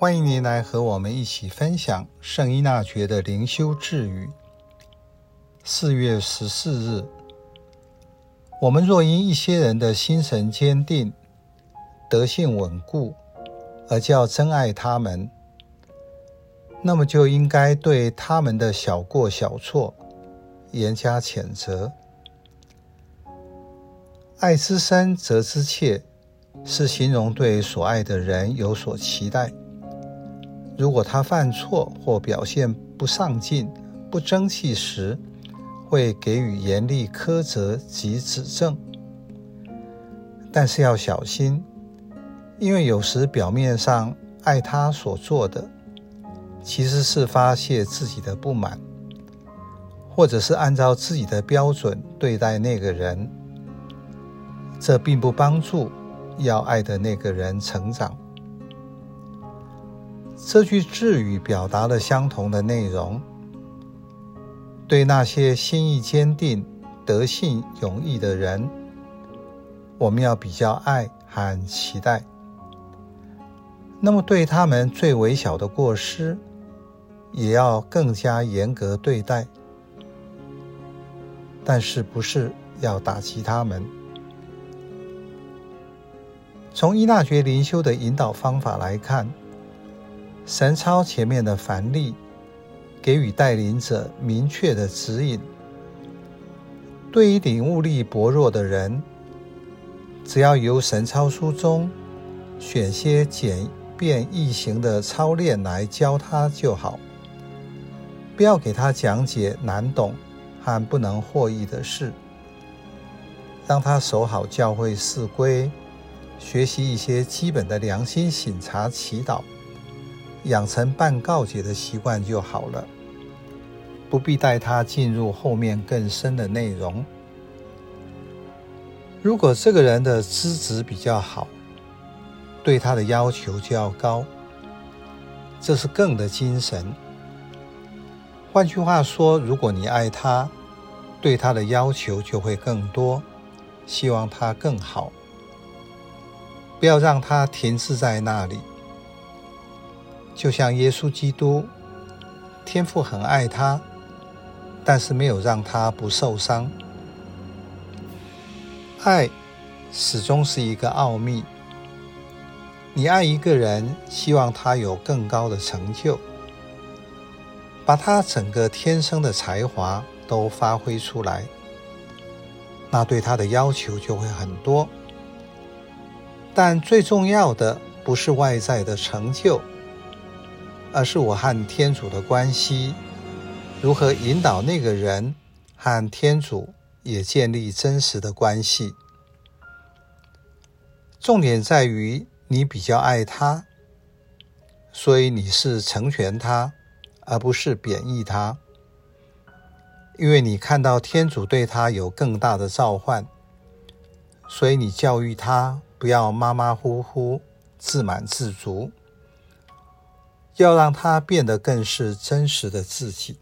欢迎您来和我们一起分享圣依纳爵的灵修智语。四月十四日，我们若因一些人的心神坚定、德性稳固，而叫珍爱他们，那么就应该对他们的小过小错严加谴责。爱之深，责之切，是形容对所爱的人有所期待。如果他犯错或表现不上进、不争气时，会给予严厉苛责及指正。但是要小心，因为有时表面上爱他所做的，其实是发泄自己的不满，或者是按照自己的标准对待那个人，这并不帮助要爱的那个人成长。这句智语表达了相同的内容。对那些心意坚定、德性勇毅的人，我们要比较爱和期待。那么，对他们最微小的过失，也要更加严格对待。但是，不是要打击他们。从依纳爵灵修的引导方法来看。神操前面的凡例，给予带领者明确的指引。对于领悟力薄弱的人，只要由神操书中选些简便易行的操练来教他就好，不要给他讲解难懂和不能获益的事，让他守好教会事规，学习一些基本的良心醒察祈祷。养成办告解的习惯就好了，不必带他进入后面更深的内容。如果这个人的资质比较好，对他的要求就要高，这是更的精神。换句话说，如果你爱他，对他的要求就会更多，希望他更好，不要让他停滞在那里。就像耶稣基督，天父很爱他，但是没有让他不受伤。爱始终是一个奥秘。你爱一个人，希望他有更高的成就，把他整个天生的才华都发挥出来，那对他的要求就会很多。但最重要的不是外在的成就。而是我和天主的关系，如何引导那个人和天主也建立真实的关系。重点在于你比较爱他，所以你是成全他，而不是贬抑他。因为你看到天主对他有更大的召唤，所以你教育他不要马马虎虎、自满自足。要让他变得更是真实的自己。